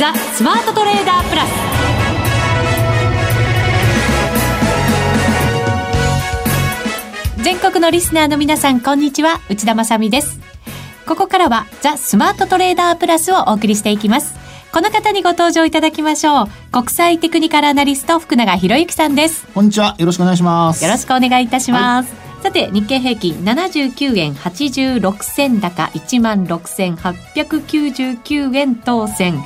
ザ・スマートトレーダープラス。全国のリスナーの皆さんこんにちは。内田まさです。ここからはザ・スマートトレーダープラスをお送りしていきます。この方にご登場いただきましょう。国際テクニカルアナリスト福永博之さんです。こんにちは。よろしくお願いします。よろしくお願いいたします、はいさて日経平均79円86銭高1万6899円当選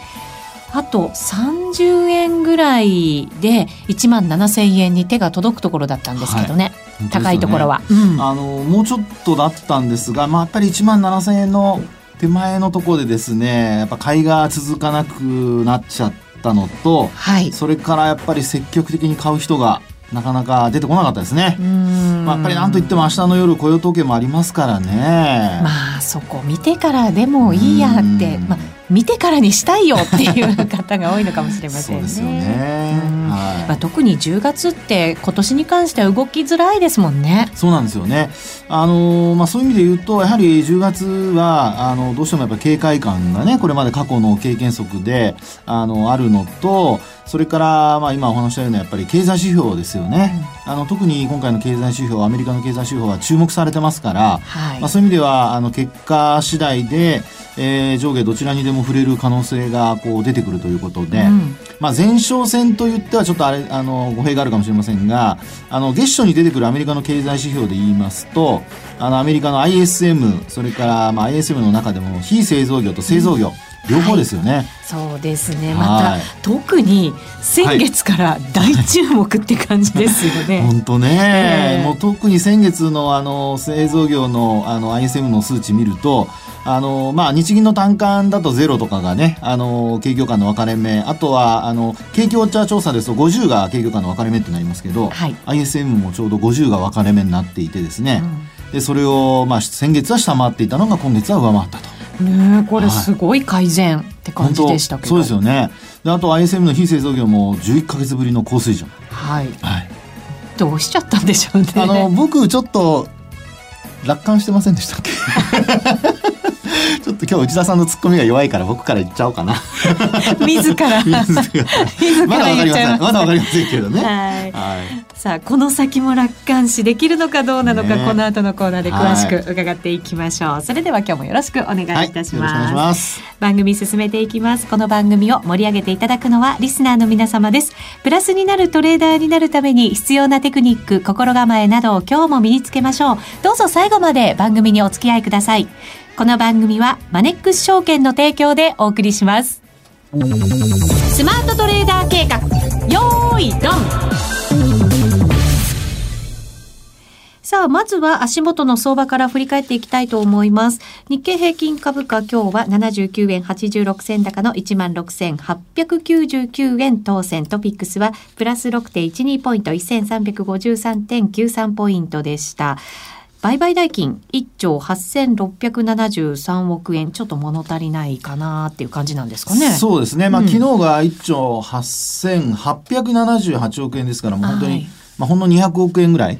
あと30円ぐらいで1万7000円に手が届くところだったんですけどね、はい、高いところは、うん、あのもうちょっとだったんですが、まあ、やっぱり1万7000円の手前のところでですねやっぱ買いが続かなくなっちゃったのと、はい、それからやっぱり積極的に買う人がなかなか出てこなかったですね。まあ、やっぱりなんといっても明日の夜雇用統計もありますからね。まあそこ見てからでもいいやって、まあ見てからにしたいよっていう方が多いのかもしれませんね。そうですよね。はい。まあ特に10月って今年に関しては動きづらいですもんね。そうなんですよね。あのまあそういう意味で言うとやはり10月はあのどうしてもやっぱ警戒感がねこれまで過去の経験則であのあるのと。それから、まあ、今お話したようなやっぱり経済指標ですよね、うん、あの特に今回の経済指標アメリカの経済指標は注目されてますから、はい、まあ、そういう意味ではあの結果次第で、えー、上下どちらにでも触れる可能性がこう出てくるということで、うん、まあ、前哨戦といってはちょっとあれあの語弊があるかもしれませんがあの月初に出てくるアメリカの経済指標で言いますとあのアメリカの ISM それから、まあ、ISM の中でも非製造業と製造業、両方ですよね、はい、そうですね。また、特に先月から大注目って感じですよね、本当ね、えー、もう特に先月のあの製造業のあの ISM の数値見るとあのまあ、日銀の単価だとゼロとかがね、あの景況感の分かれ目、あとはあの景況茶調査ですと50が景況感の分かれ目ってなりますけど、はい、ISM もちょうど50が分かれ目になっていてですね、うん、でそれを、まあ、先月は下回っていたのが今月は上回ったと。ねこれすごい改善って感じでしたけど、はい、そうですよね。であと ISM の非製造業も11か月ぶりの高水準。はい、はい、どうしちゃったんでしょうね。あの僕ちょっと楽観してませんでしたっけ？ちょっと今日内田さんのツッコミが弱いから僕から言っちゃおうかな。自ら。自らまだわかりません。まだわかりませんけどね。はい。はい、さあこの先も楽観視できるのかどうなのか、ね、この後のコーナーで詳しく伺っていきましょう。はい、それでは今日もよろしくお願いいたします。はい、ます番組進めていきます。この番組を盛り上げていただくのはリスナーの皆様です。プラスになるトレーダーになるために必要なテクニック、心構えなどを今日も身につけましょう。どうぞ最後まで番組にお付き合いください。この番組はマネックス証券の提供でお送りします。スマートトレーダー計画、よーい、ドンさあ、まずは足元の相場から振り返っていきたいと思います。日経平均株価今日は79円86銭高の16,899円当選。トピックスはプラス6.12ポイント1353.93ポイントでした。売買代金1兆8673億円ちょっと物足りないかなっていう感じなんですかね。そうですね。まあ、うん、昨日が1兆8878億円ですからもう本当に、はい、まあほんの200億円ぐらい、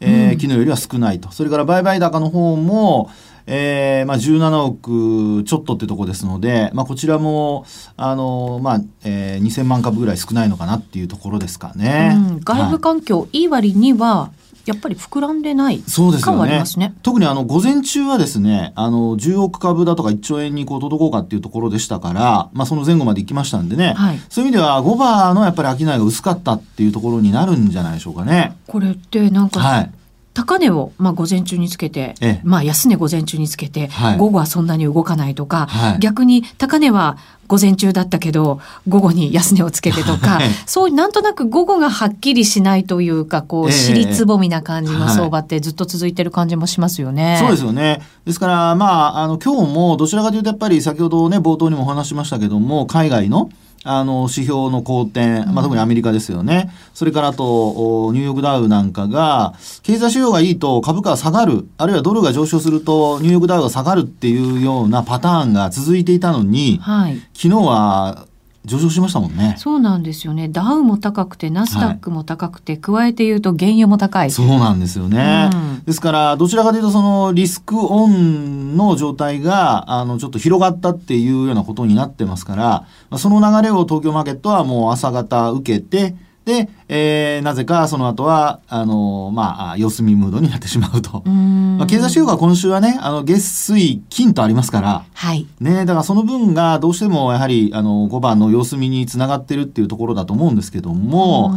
えー、うん、昨日よりは少ないと。それから売買高の方もえー、まあ、17億ちょっとってとこですので、まあ、こちらも、あの、まあ、えー、2000万株ぐらい少ないのかなっていうところですかね。うん、外部環境、はい、いい割には、やっぱり膨らんでないそうですよね。ね特にあの午前中はですね、あの10億株だとか1兆円にこう届こうかっていうところでしたから、まあその前後まで行きましたんでね、はい、そういう意味では5番のやっぱり商いが薄かったっていうところになるんじゃないでしょうかね。これってなんか、はい、高値を、まあ、午前中につけて、ええ、まあ、安値午前中につけて、はい、午後はそんなに動かないとか、はい、逆に高値は午前中だったけど、午後に安値をつけてとか、はい、そう、なんとなく午後がはっきりしないというか、こう、尻つぼみな感じの相場ってずっと続いてる感じもしますよね。そうですよね。ですから、まあ、あの、今日もどちらかというと、やっぱり先ほどね、冒頭にもお話しましたけども、海外の、あの、指標の好転、まあ、特にアメリカですよね。それからあと、ニューヨークダウなんかが、経済指標がいいと株価が下がる、あるいはドルが上昇するとニューヨークダウが下がるっていうようなパターンが続いていたのに、はい、昨日は上昇しましたもんね。そうなんですよね。ダウも高くて、ナスダックも高くて、はい、加えて言うと原油も高い。そうなんですよね。うん、ですから、どちらかというと、そのリスクオンの状態が、あの、ちょっと広がったっていうようなことになってますから、その流れを東京マーケットはもう朝方受けて、で、えー、なぜかその後は、あの、まあ、様子見ムードになってしまうと。まあ、経済指標が今週はね、あの、月水金とありますから、はい。ね、だからその分がどうしてもやはり、あの、5番の様子見につながってるっていうところだと思うんですけども、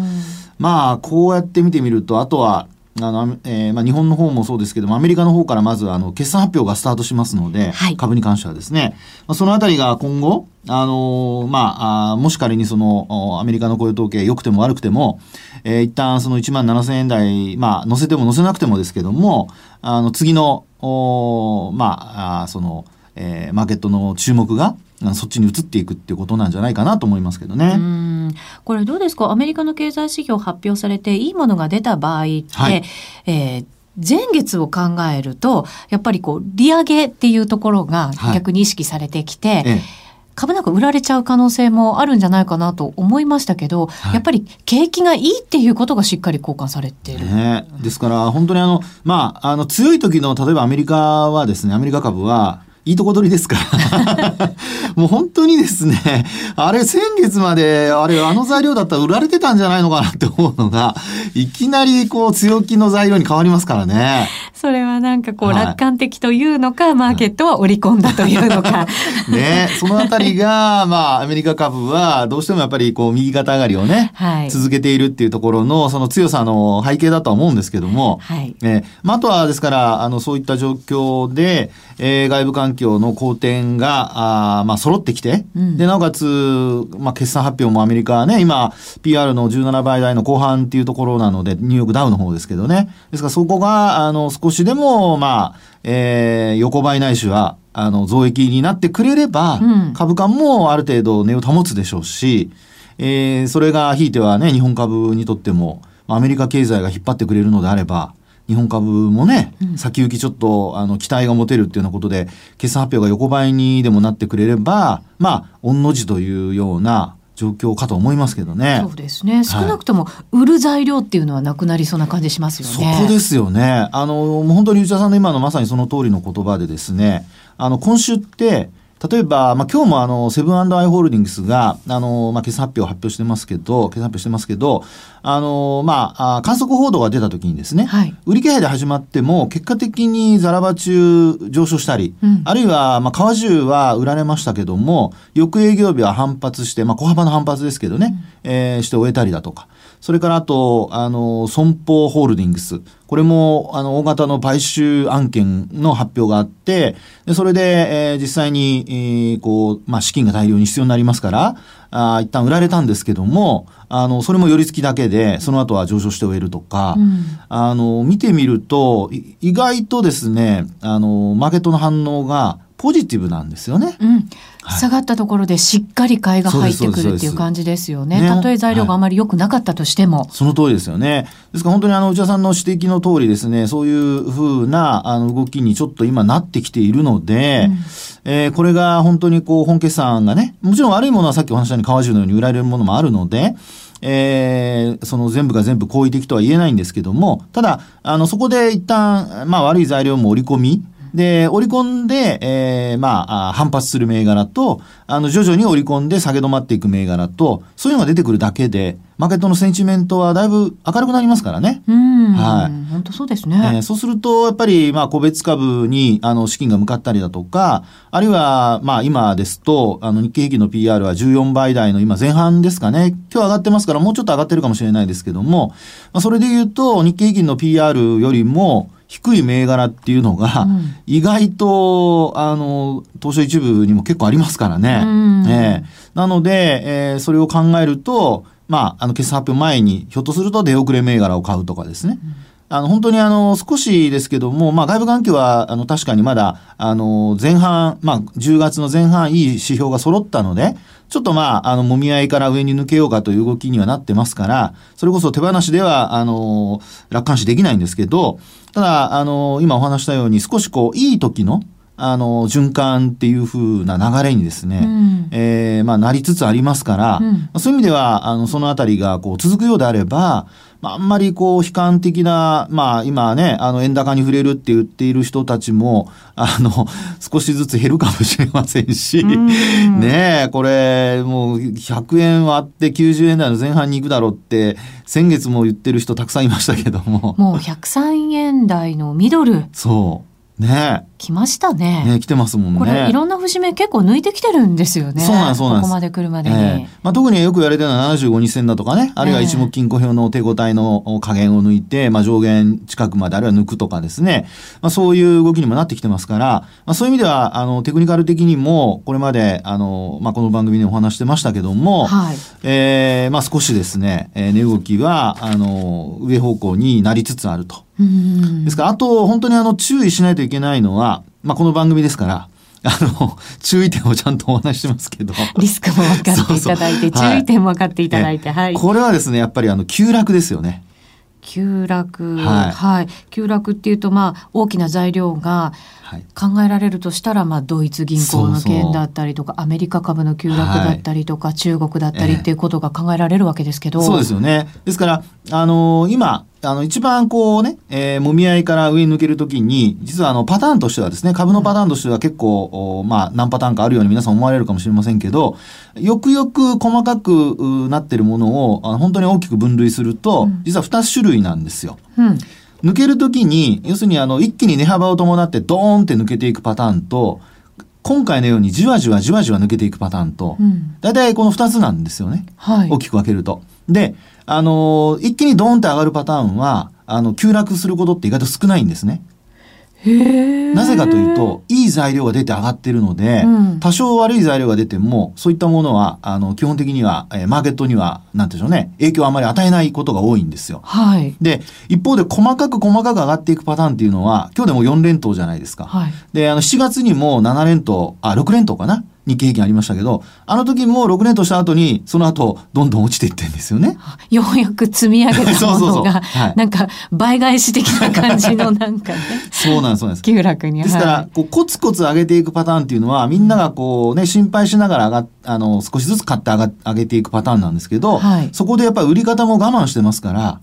まあ、こうやって見てみると、あとは、あの、えー、まあ、日本の方もそうですけども、アメリカの方からまず、あの、決算発表がスタートしますので、はい、株に関してはですね、まあ、そのあたりが今後、あのー、まあ、あもし仮にその、アメリカの雇用統計良くても悪くても、えー、一旦その1万7000円台、まあ、乗せても乗せなくてもですけども、あの、次の、おまあ、あその、えー、マーケットの注目が、そっちに移っていくっていうことなんじゃないかなと思いますけどね。これどうですか？アメリカの経済指標発表されていいものが出た場合って、はい、えー前月を考えるとやっぱりこう利上げっていうところが逆に意識されてきて、はいええ、株なんか売られちゃう可能性もあるんじゃないかなと思いましたけど、はい、やっぱり景気がいいっていうことがしっかり交換されてる？ね、ですから本当にあの、まあ、あの強い時の例えばアメリカはですねアメリカ株はいいとこ取りですから もう本当にですね、あれ先月まで、あれあの材料だったら売られてたんじゃないのかなって思うのが、いきなりこう強気の材料に変わりますからね。それはなんかこう、楽観的というのか、マーケットは織り込んだというのか。ね、そのあたりが、まあ、アメリカ株はどうしてもやっぱりこう、右肩上がりをね、はい、続けているっていうところの、その強さの背景だとは思うんですけども、はい、えまあ、あとはですから、あの、そういった状況で、えー、外部環境の好転が、あまあ、揃ってきて、うん、で、なおかつ、まあ、決算発表もアメリカはね、今、PR の17倍台の後半っていうところなので、ニューヨークダウの方ですけどね。ですから、そこが、あの、少しでも、まあ、えー、横ばいないしは、あの、増益になってくれれば、うん、株価もある程度値を保つでしょうし、えー、それがひいてはね、日本株にとっても、アメリカ経済が引っ張ってくれるのであれば、日本株もね、先行きちょっとあの期待が持てるっていうようなことで、決算発表が横ばいにでもなってくれれば、まあ、御の字というような状況かと思いますけどね。そうですね。少なくとも売る材料っていうのはなくなりそうな感じしますよね。そこですよね。あの、もう本当に内田さんの今のまさにその通りの言葉でですね、あの、今週って、例えば、まあ、今日もあの、セブンアイ・ホールディングスが、あの、まあ、決算発表を発表してますけど、決算発表してますけど、あの、まあ、観測報道が出た時にですね、はい、売り気配で始まっても、結果的にザラバ中上昇したり、うん、あるいは、まあ、川中は売られましたけども、翌営業日は反発して、まあ、小幅な反発ですけどね、うん、えー、して終えたりだとか、それからあと、あの、損保ホールディングス。これも、あの、大型の買収案件の発表があって、でそれで、えー、実際に、えー、こう、まあ、資金が大量に必要になりますから、あ一旦売られたんですけども、あの、それも寄り付きだけで、その後は上昇して終えるとか、うん、あの、見てみると、意外とですね、あの、マーケットの反応がポジティブなんですよね。うん。下がったところでしっかり買いが入ってくるっていう感じですよね。たとえ材料があまり良くなかったとしても、はい、その通りですよね。ですから本当にあの内田さんの指摘の通りですね、そういうふうなあの動きにちょっと今なってきているので、うん、えー、これが本当にこう本決算がね、もちろん悪いものはさっきお話したように川中のように売られるものもあるので、えー、その全部が全部好意的とは言えないんですけども、ただ、あの、そこで一旦、まあ悪い材料も織り込み、で、織り込んで、えー、まあ、反発する銘柄と、あの、徐々に織り込んで下げ止まっていく銘柄と、そういうのが出てくるだけで、マーケットのセンチメントはだいぶ明るくなりますからね。うん。はい。本当そうですね。えー、そうすると、やっぱり、まあ、個別株に、あの、資金が向かったりだとか、あるいは、まあ、今ですと、あの、日経平均の PR は14倍台の今前半ですかね。今日上がってますから、もうちょっと上がってるかもしれないですけども、まあ、それで言うと、日経平均の PR よりも、低い銘柄っていうのが、意外と、あの、東証一部にも結構ありますからね。うん、えー、なので、えー、それを考えると、まあ、あの、決算発表前に、ひょっとすると出遅れ銘柄を買うとかですね。うんあの、本当にあの、少しですけども、まあ、外部環境は、あの、確かにまだ、あの、前半、まあ、10月の前半、いい指標が揃ったので、ちょっとまあ、あの、もみ合いから上に抜けようかという動きにはなってますから、それこそ手放しでは、あの、楽観視できないんですけど、ただ、あの、今お話したように、少しこう、いい時の、あの、循環っていう風な流れにですね、うん、えー、まあ、なりつつありますから、うん、そういう意味では、あの、そのあたりが、こう、続くようであれば、まあ、あんまりこう、悲観的な、まあ、今ね、あの、円高に触れるって言っている人たちも、あの、少しずつ減るかもしれませんし、ねえ、これ、もう、100円割って90円台の前半に行くだろうって、先月も言ってる人たくさんいましたけども。もう103円台のミドル。そう。ね来ましたね。ね来てますもんね。これいろんな節目結構抜いてきてるんですよね。そうなんそうなんここまで来るまでに。えー、まあ、特によく言われてるのは75日線だとかね、あるいは一目金庫表の手応えの加減を抜いて、まあ、上限近くまであるいは抜くとかですね、まあ、そういう動きにもなってきてますから、まあ、そういう意味では、あの、テクニカル的にも、これまで、あの、まあ、この番組でお話してましたけども、はい、えー、まあ、少しですね、えー、値動きは、あの、上方向になりつつあると。ですから、あと、本当にあの、注意しないといけないのは、まあ、この番組ですから、あの、注意点をちゃんとお話してますけど。リスクも分かっていただいて、そうそう注意点も分かっていただいて、はい。これはですね、やっぱりあの、急落ですよね。急落、はい、はい、急落っていうと、まあ、大きな材料が考えられるとしたら、まあ、ドイツ銀行の件だったりとかアメリカ株の急落だったりとか、はい、中国だったりっていうことが考えられるわけですけど、えー、そうですよね。ですから、あのー、今あの、一番こうね、えー、もみ合いから上に抜けるときに、実はあの、パターンとしてはですね、株のパターンとしては結構、まあ、何パターンかあるように皆さん思われるかもしれませんけど、よくよく細かくなってるものを、あの本当に大きく分類すると、実は2種類なんですよ。うん抜けるときに、要するにあの、一気に値幅を伴ってドーンって抜けていくパターンと、今回のようにじわじわじわじわ抜けていくパターンと、大体この2つなんですよね。はい、大きく分けると。で、あの、一気にドーンって上がるパターンは、あの、急落することって意外と少ないんですね。なぜかというと、いい材料が出て上がってるので、うん、多少悪い材料が出ても、そういったものは、あの、基本的には、えー、マーケットには、なんていうんでしょうね、影響をあまり与えないことが多いんですよ。はい。で、一方で細かく細かく上がっていくパターンっていうのは、今日でも4連投じゃないですか。はい。で、あの、7月にも7連投、あ、6連投かな日経平均ありましたけど、あの時も6年とした後に、その後、どんどん落ちていってんですよね。ようやく積み上げたものが、なんか、倍返し的な感じのなんかね。そうなんです、そうなんです。急落に。ですから、こう、コツコツ上げていくパターンっていうのは、みんながこうね、心配しながら上があの、少しずつ買って上が上げていくパターンなんですけど、はい、そこでやっぱり売り方も我慢してますから、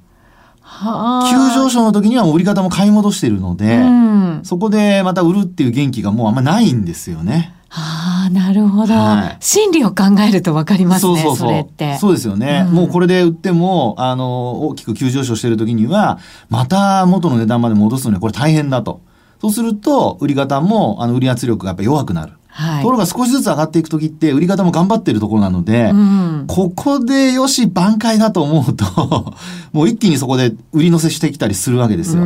急上昇の時には売り方も買い戻しているので、うん、そこでまた売るっていう元気がもうあんまないんですよね。ああ、なるほど、はい、心理を考えると分かりますね、そうそうそうそれって。そうですよね、うん、もうこれで売っても、あの、大きく急上昇している時には、また元の値段まで戻すのにはこれ大変だと。そうすると、売り方も、あの、売り圧力がやっぱ弱くなる。はい、ところが少しずつ上がっていく時って売り方も頑張ってるところなので、うん、ここでよし挽回だと思うと もう一気にそこで売り乗せしてきたりするわけですよ。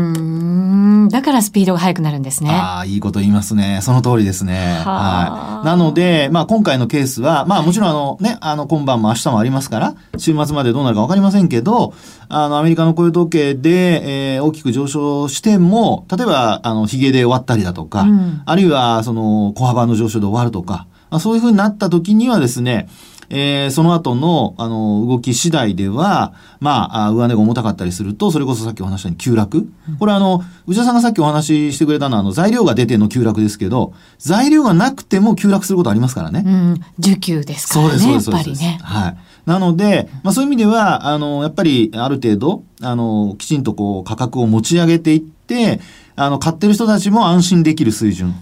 だからスピードが速くなるんですね。ああ、いいこと言いますね。その通りですね。はい。なので、まあ今回のケースは、まあもちろんあのね、あの今晩も明日もありますから、週末までどうなるかわかりませんけど、あのアメリカの雇用統計で、えー、大きく上昇しても、例えばあの、髭で終わったりだとか、うん、あるいはその小幅の上昇で終わるとか、まあ、そういうふうになった時にはですね、えー、その後の、あの、動き次第では、まあ、上値が重たかったりすると、それこそさっきお話したように急落。これあの、内田さんがさっきお話ししてくれたのは、あの、材料が出ての急落ですけど、材料がなくても急落することありますからね。うん、需給ですからね。そうです、そうです。やっぱりね。はい。なので、まあそういう意味では、あの、やっぱりある程度、あの、きちんとこう価格を持ち上げていって、あの、買ってる人たちも安心できる水準。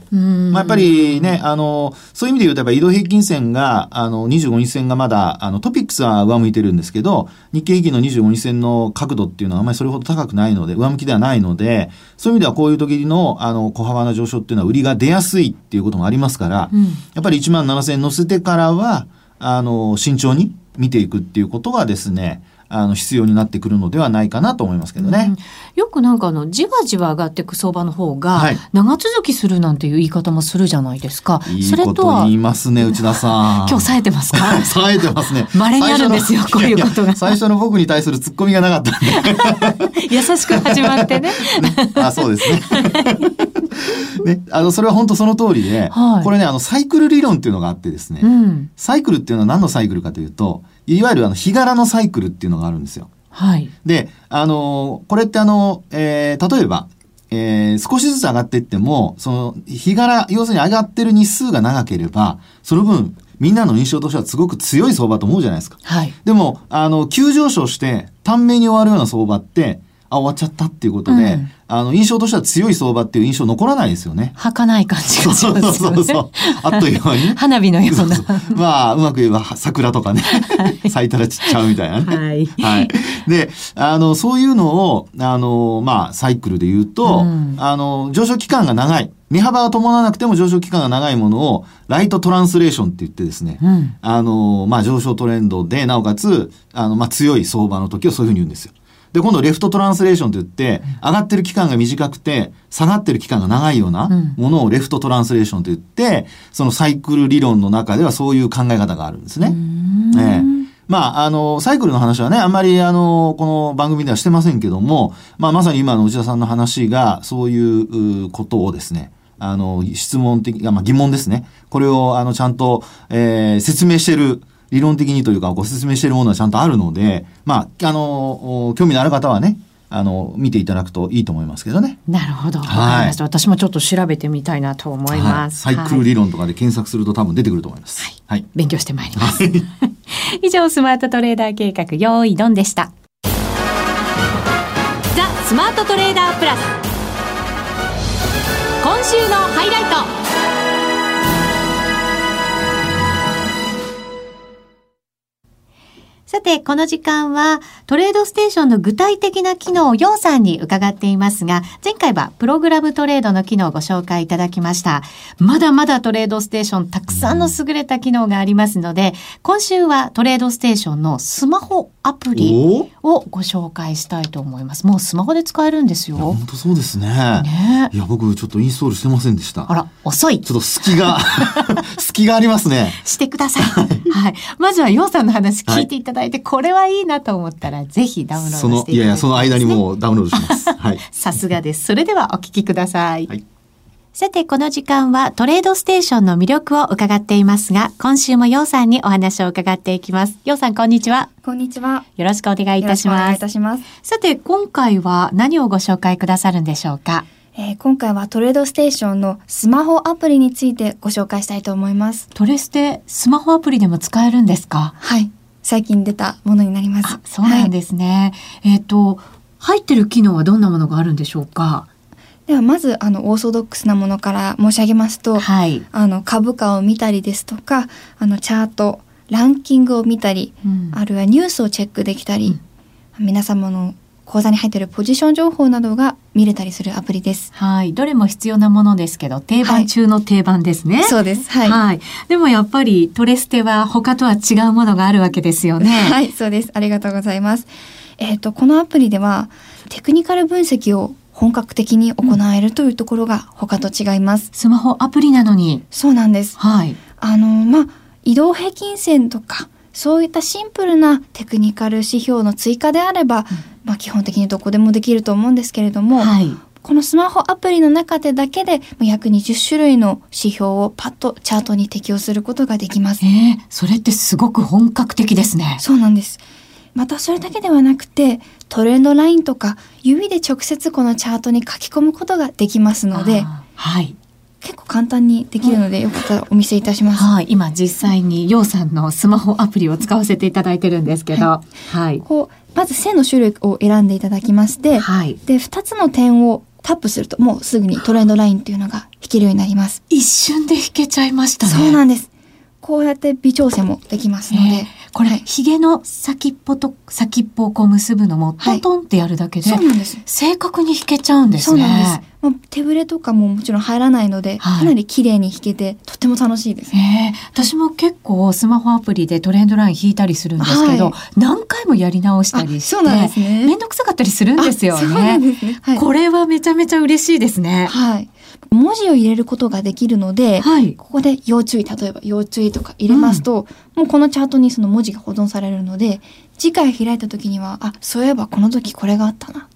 まあ、やっぱりね、あの、そういう意味で言うと、やっぱ移動平均線が、あの、25日線がまだ、あの、トピックスは上向いてるんですけど、日経平均の25日線の角度っていうのはあまりそれほど高くないので、上向きではないので、そういう意味ではこういう時の、あの、小幅な上昇っていうのは売りが出やすいっていうこともありますから、うん、やっぱり1万7000円乗せてからは、あの、慎重に見ていくっていうことがですね、あの必要になってくるのではないかなと思いますけどね。うん、よくなんかあのじわじわ上がっていく相場の方が長続きするなんていう言い方もするじゃないですか。いいこと言いますね内田さん。今日冴えてますか？冴えてますね。稀にあるんですよこういうことが。最初の僕に対する突っ込みがなかったんで。優しく始まってね。ねあそうですね。ね、あの、それは本当その通りで、はい、これね、あの、サイクル理論っていうのがあってですね、うん、サイクルっていうのは何のサイクルかというと、いわゆるあの、日柄のサイクルっていうのがあるんですよ。はい。で、あの、これってあの、えー、例えば、えー、少しずつ上がっていっても、その、日柄、要するに上がってる日数が長ければ、その分、みんなの印象としてはすごく強い相場と思うじゃないですか。はい。でも、あの、急上昇して、短命に終わるような相場って、あ、終わっちゃったっていうことで、うん、あの、印象としては強い相場っていう印象残らないですよね。儚い感じがしますよね。そうそうそう。あっという間にね。花火のような。そうそうまあ、うまく言えば桜とかね、咲いたら散っちゃうみたいなね。はい。はい。で、あの、そういうのを、あの、まあ、サイクルで言うと、うん、あの、上昇期間が長い。値幅が伴わなくても上昇期間が長いものを、ライトトランスレーションって言ってですね、うん、あの、まあ、上昇トレンドで、なおかつ、あの、まあ、強い相場の時をそういうふうに言うんですよ。で、今度レフトトランスレーションと言って、上がってる期間が短くて、下がってる期間が長いようなものをレフトトランスレーションと言って、そのサイクル理論の中ではそういう考え方があるんですね。ええまあ、あの、サイクルの話はね、あんまり、あの、この番組ではしてませんけども、まあ、まさに今の内田さんの話が、そういうことをですね、あの、質問的、まあ、疑問ですね。これを、あの、ちゃんと、えー、説明してる、理論的にというかご説明しているものはちゃんとあるので、まあ、あの、興味のある方はね、あの、見ていただくといいと思いますけどね。なるほど。はい。私もちょっと調べてみたいなと思います。はい、サイクル理論とかで検索すると多分出てくると思います。はい。はい、勉強してまいります。以上、スマートトレーダー計画、用意ドンでした。ザ・スマートトレーダープラス。今週のハイライト。て、この時間はトレードステーションの具体的な機能をヨンさんに伺っていますが、前回はプログラムトレードの機能をご紹介いただきました。まだまだトレードステーションたくさんの優れた機能がありますので、今週はトレードステーションのスマホアプリをご紹介したいと思います。もうスマホで使えるんですよ。本当そうですね。ねいや、僕ちょっとインストールしてませんでした。あら、遅い。ちょっと隙が、隙がありますね。してください。はい。まずはヨウさんの話聞いていただいて、はい、これはいいなと思ったら、ぜひダウンロードしていただいて、ね、いやいや、その間にもう ダウンロードします。はい。さすがです。それではお聞きください。はいさて、この時間はトレードステーションの魅力を伺っていますが、今週もようさんにお話を伺っていきます。ようさん、こんにちは。こんにちは。よろしくお願いいたします。お願いいたします。さて、今回は何をご紹介くださるんでしょうか？えー、今回はトレードステーションのスマホアプリについてご紹介したいと思います。トレステスマホアプリでも使えるんですか？はい。最近出たものになります。そうなんですね。はい、えっ、ー、と、入ってる機能はどんなものがあるんでしょうか？ではまずあのオーソドックスなものから申し上げますと、はい、あの株価を見たりですとかあのチャートランキングを見たり、うん、あるいはニュースをチェックできたり、うん、皆様の口座に入っているポジション情報などが見れたりするアプリです。はい。どれも必要なものですけど、定番中の定番ですね。はい、そうです。はい、はい。でもやっぱりトレステは他とは違うものがあるわけですよね。はい、そうです。ありがとうございます。えっ、ー、と、このアプリではテクニカル分析を本格的に行えるというところが他と違います。スマホアプリなのに。そうなんです。はい。あの、まあ、移動平均線とか、そういったシンプルなテクニカル指標の追加であれば、うん、まあ、基本的にどこでもできると思うんですけれども、はい、このスマホアプリの中でだけで約20種類の指標をパッとチャートに適用することができます。えー、それってすごく本格的ですね。そうなんです。またそれだけではなくてトレンドラインとか指で直接このチャートに書き込むことができますので、はい、結構簡単にできるので、よかったらお見せいたします。はい、今実際にようさんのスマホアプリを使わせていただいてるんですけど、はい、はい、こうまず線の種類を選んでいただきまして、はい、で2つの点をタップするともうすぐにトレンドラインっていうのが引けるようになります。一瞬で引けちゃいましたね。そうなんです。こうやって微調整もできますので。えー、これ、はい、髭の先っぽと先っぽをこう結ぶのもトントンってやるだけで、はい、そうなんです。正確に弾けちゃうんですね。そうなんです。もう手ぶれとかももちろん入らないので、はい、かなり綺麗に弾けてとても楽しいです、ね。えー、私も結構スマホアプリでトレンドライン引いたりするんですけど、何回もやり直したりして、そうなんですね。くさかったりするんですよね。そうなんですね。これはめちゃめちゃ嬉しいですね。はい。文字を入れることができるので、はい、ここで要注意、例えば要注意とか入れますと、うん、もうこのチャートにその文字が保存されるので、次回開いた時には、あ、そういえばこの時これがあったな。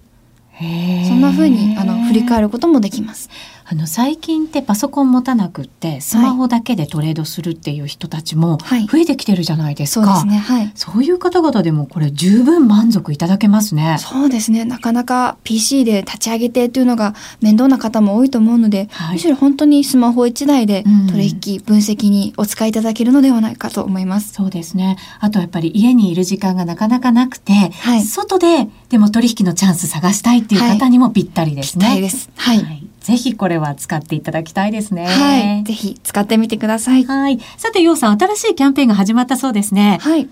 そんな風にあの振り返ることもできます。あの最近ってパソコン持たなくってスマホだけでトレードするっていう人たちも増えてきてるじゃないですか、はい、そうですね、はい、そういう方々でもこれ十分満足いただけますね。そうですね。なかなか PC で立ち上げてっていうのが面倒な方も多いと思うので、はい、むしろ本当にスマホ1台で取引、分析にお使いいただけるのではないかと思います。そうですね。あとやっぱり家にいる時間がなかなかなくて、はい、外ででも取引のチャンス探したいっていう方にもぴったりですね、はい、はいぜひこれは使っていただきたいですね。はい。ぜひ使ってみてください。はい。さて、ようさん、新しいキャンペーンが始まったそうですね。はい。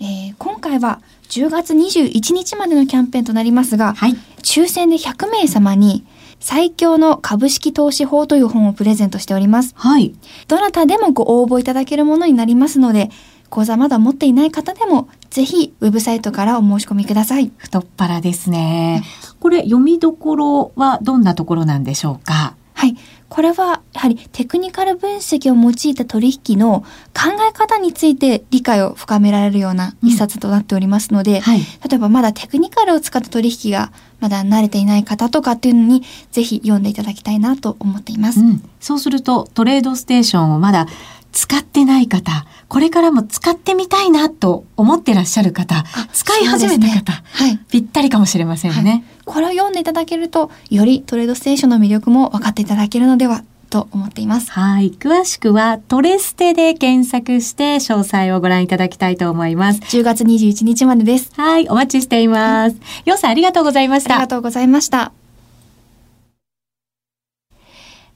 えー、今回は10月21日までのキャンペーンとなりますが、はい、抽選で100名様に最強の株式投資法という本をプレゼントしております。はい。どなたでもご応募いただけるものになりますので、講座まだ持っていない方でも、ぜひウェブサイトからお申し込みください。太っ腹ですね。これ読みどころはどんなところなんでしょうか？はい。これはやはりテクニカル分析を用いた取引の考え方について理解を深められるような一冊となっておりますので、うんはい、例えばまだテクニカルを使った取引がまだ慣れていない方とかっていうのにぜひ読んでいただきたいなと思っています。うん、そうするとトレードステーションをまだ使ってない方、これからも使ってみたいなと思ってらっしゃる方、使い始めた方、ね、はい、ぴったりかもしれませんね、はい、これを読んでいただけると、よりトレードステーションの魅力も分かっていただけるのではと思っています。はい。詳しくはトレステで検索して詳細をご覧いただきたいと思います。10月21日までです。はい。お待ちしています。ようさんありがとうございました。ありがとうございました。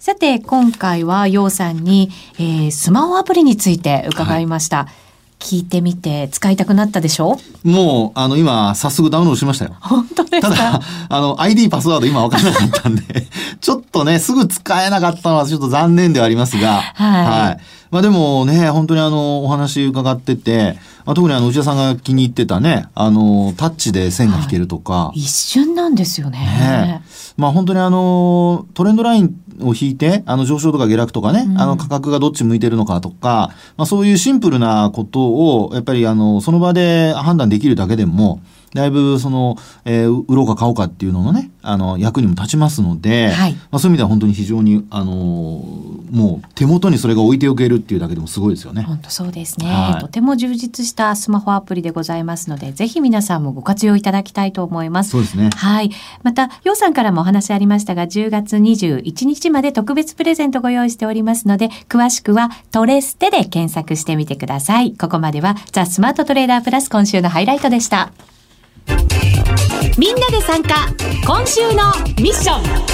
さて、今回は、ようさんに、えー、スマホアプリについて伺いました。はい聞いてみて使いたくなったでしょ？もう、あの、今、早速ダウンロードしましたよ。本当ですか？ただ、あの、ID パスワード今分からなかったんで ちょっとね、すぐ使えなかったのはちょっと残念ではありますが、はい。はい。まあでもね、本当にあの、お話伺ってて、まあ、特にあの、内田さんが気に入ってたね、あの、タッチで線が引けるとか。はい、一瞬なんですよね。ねまあ本当にあの、トレンドラインを引いて、あの上昇とか下落とかね、うん、あの価格がどっち向いてるのかとか、まあそういうシンプルなことを、やっぱりあの、その場で判断できるだけでも、だいぶその、えー、売ろうか買おうかっていうののね、あの、役にも立ちますので、はい、まあそういう意味では本当に非常に、あのもう手元にそれが置いておけるっていうだけでもすごいですよね。本当そうですね、はい、とても充実したスマホアプリでございますので、ぜひ皆さんもご活用いただきたいと思います。そうですね。はい。また、ようさんからもお話ありましたが、10月21日まで特別プレゼントご用意しておりますので、詳しくはトレステで検索してみてください。ここまではザ・スマートトレーダープラス今週のハイライトでした。みんなで参加今週のミッション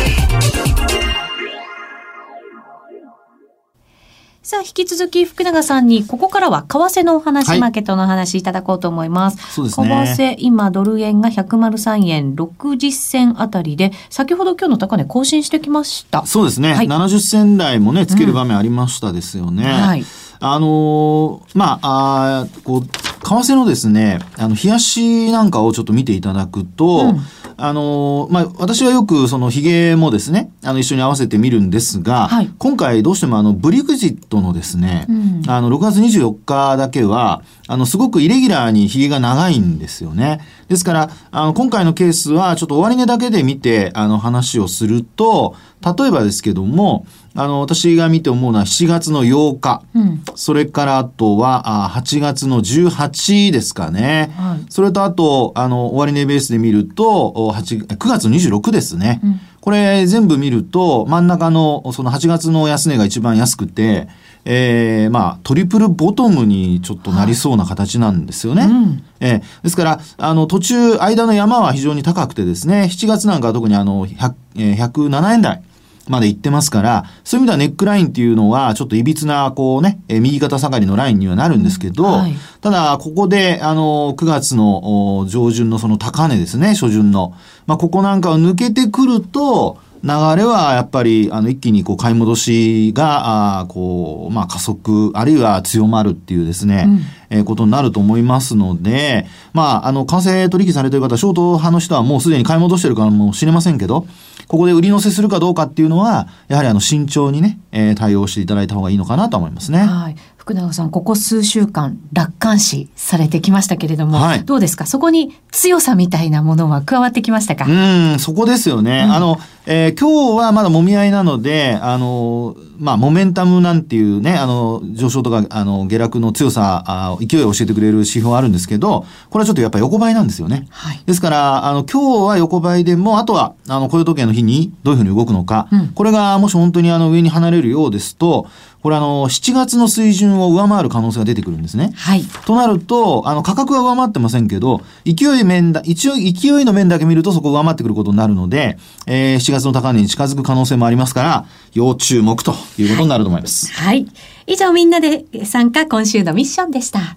さあ、引き続き福永さんに、ここからは為替のお話、はい、マーケットの話いただこうと思います。そうですね。為替、今、ドル円が103円60銭あたりで、先ほど今日の高値更新してきました。そうですね。はい、70銭台もね、つける場面ありましたですよね。うん、はい。あのー、まあ、あこう、為替のですね、あの、冷やしなんかをちょっと見ていただくと、うん、あの、まあ、私はよくそのヒゲもですね、あの、一緒に合わせてみるんですが、はい、今回どうしてもあの、ブリグジットのですね、うん、あの、6月24日だけは、あの、すごくイレギュラーにヒゲが長いんですよね。ですから、あの、今回のケースは、ちょっと終値だけで見て、あの、話をすると、例えばですけども、あの、私が見て思うのは7月の8日、うん、それからあとはあ8月の18ですかね、はい、それとあと、あの、終値ベースで見ると、8 9月の26ですね。うん、これ全部見ると、真ん中のその8月の安値が一番安くて、えー、まあ、トリプルボトムにちょっとなりそうな形なんですよね。はいうん、えー、ですから、あの、途中、間の山は非常に高くてですね、7月なんかは特にあの、100えー、107円台。まで行ってますから、そういう意味ではネックラインっていうのは、ちょっと歪な、こうね、え右肩下がりのラインにはなるんですけど、はい、ただ、ここで、あの、9月の上旬のその高値ですね、初旬の。まあ、ここなんかを抜けてくると、流れはやっぱり、あの、一気にこう買い戻しが、あこう、まあ加速、あるいは強まるっていうですね、うん、えー、ことになると思いますので、まあ、あの、為替取引されている方、ショート派の人はもうすでに買い戻してるかもしれませんけど、ここで売り乗せするかどうかっていうのは、やはりあの、慎重にね、えー、対応していただいた方がいいのかなと思いますね。はい。福永さん、ここ数週間、楽観視されてきましたけれども、はい、どうですか？そこに強さみたいなものは加わってきましたか？うん、そこですよね。うん、あの、えー、今日はまだもみ合いなので、あの、まあ、モメンタムなんていうね、あの、上昇とか、あの、下落の強さ、あ勢いを教えてくれる指標あるんですけど、これはちょっとやっぱ横ばいなんですよね。はい。ですから、あの、今日は横ばいでも、あとは、あの、雇用統計の日にどういうふうに動くのか、うん、これがもし本当にあの、上に離れるようですと、これあの、7月の水準を上回る可能性が出てくるんですね。はい。となると、あの、価格は上回ってませんけど、勢い面だ、一応勢いの面だけ見るとそこ上回ってくることになるので、えー、7月の高値に近づく可能性もありますから、要注目ということになると思います。はい。以上みんなで参加今週のミッションでした。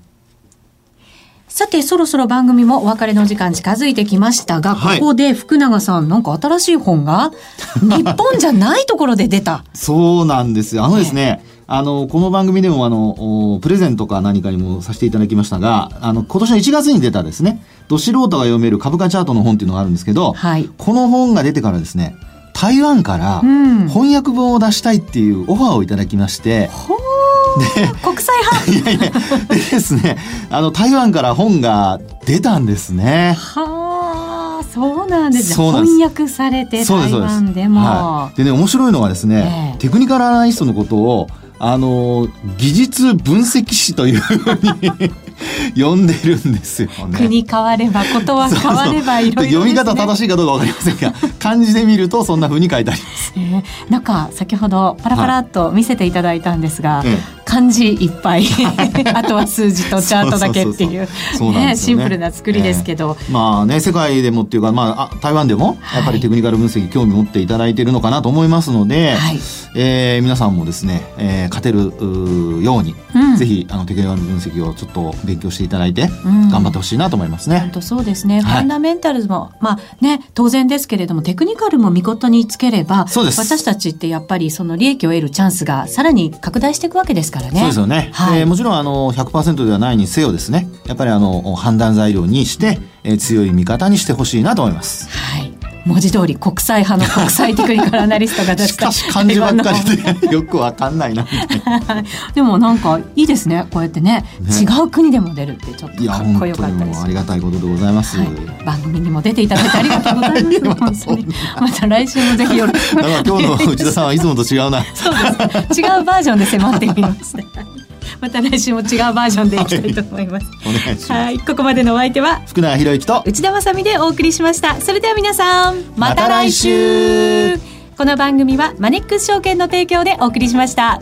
さて、そろそろ番組もお別れの時間近づいてきましたが、はい、ここで福永さん、なんか新しい本が日本じゃないところで出た。そうなんですよ。あのですね、あの、この番組でもあの、プレゼントか何かにもさせていただきましたが、あの、今年の1月に出たですね、ど素人が読める株価チャートの本っていうのがあるんですけど、はい、この本が出てからですね、台湾から翻訳本を出したいっていうオファーをいただきまして、で国際派。いやいやでですねあの台湾から本が出たんですね。はあそうなんですね。翻訳されて台湾でも。はい、でね面白いのはですね、えー、テクニカルアナリストのことをあの技術分析士というふうに呼んでるんですよね。国変わればことは変わればいろいろ、ね、読み方正しいかどうかわかりませんが漢字で見るとそんなふうに書いてあります。えー、なんか先ほどパラパラっと見せていただいたんですが、はい、漢字いっぱい。あとは数字とチャートだけっていう。シンプルな作りですけど、えー、まあね世界でもっていうか、まあ、台湾でもやっぱりテクニカル分析興味持っていただいているのかなと思いますので、はい、えー、皆さんもですね、えー、勝てるように、うん、ぜひあのテクニカル分析をちょっと勉強していただいて、頑張ってほしいなと思いますね。本当そうですね、はい、ファンダメンタルズもまあね当然ですけれどもテクニカルも見事につければ私たちってやっぱりその利益を得るチャンスがさらに拡大していくわけですからね。そうですよね、はい、えー、もちろんあの100%ではないにせよですねやっぱりあの判断材料にして、えー、強い味方にしてほしいなと思います。はい文字通り国際派の国際テクニカルアナリストが出したしかし漢字ばっかりでよくわかんないな。でもなんかいいですね。こうやってね、ね、違う国でも出るってちょっとかっこよかったですありがたいことでございます、はい、番組にも出ていただいてありがとうございます また来週もぜひよろしく今日の内田さんはいつもと違うな。そうです。違うバージョンで迫ってみます。ね また来週も違うバージョンでいきたいと思います。はい、お願いします。はい、ここまでのお相手は福永博之と内田まさでお送りしました。それでは皆さん、また来週。この番組はマネックス証券の提供でお送りしました。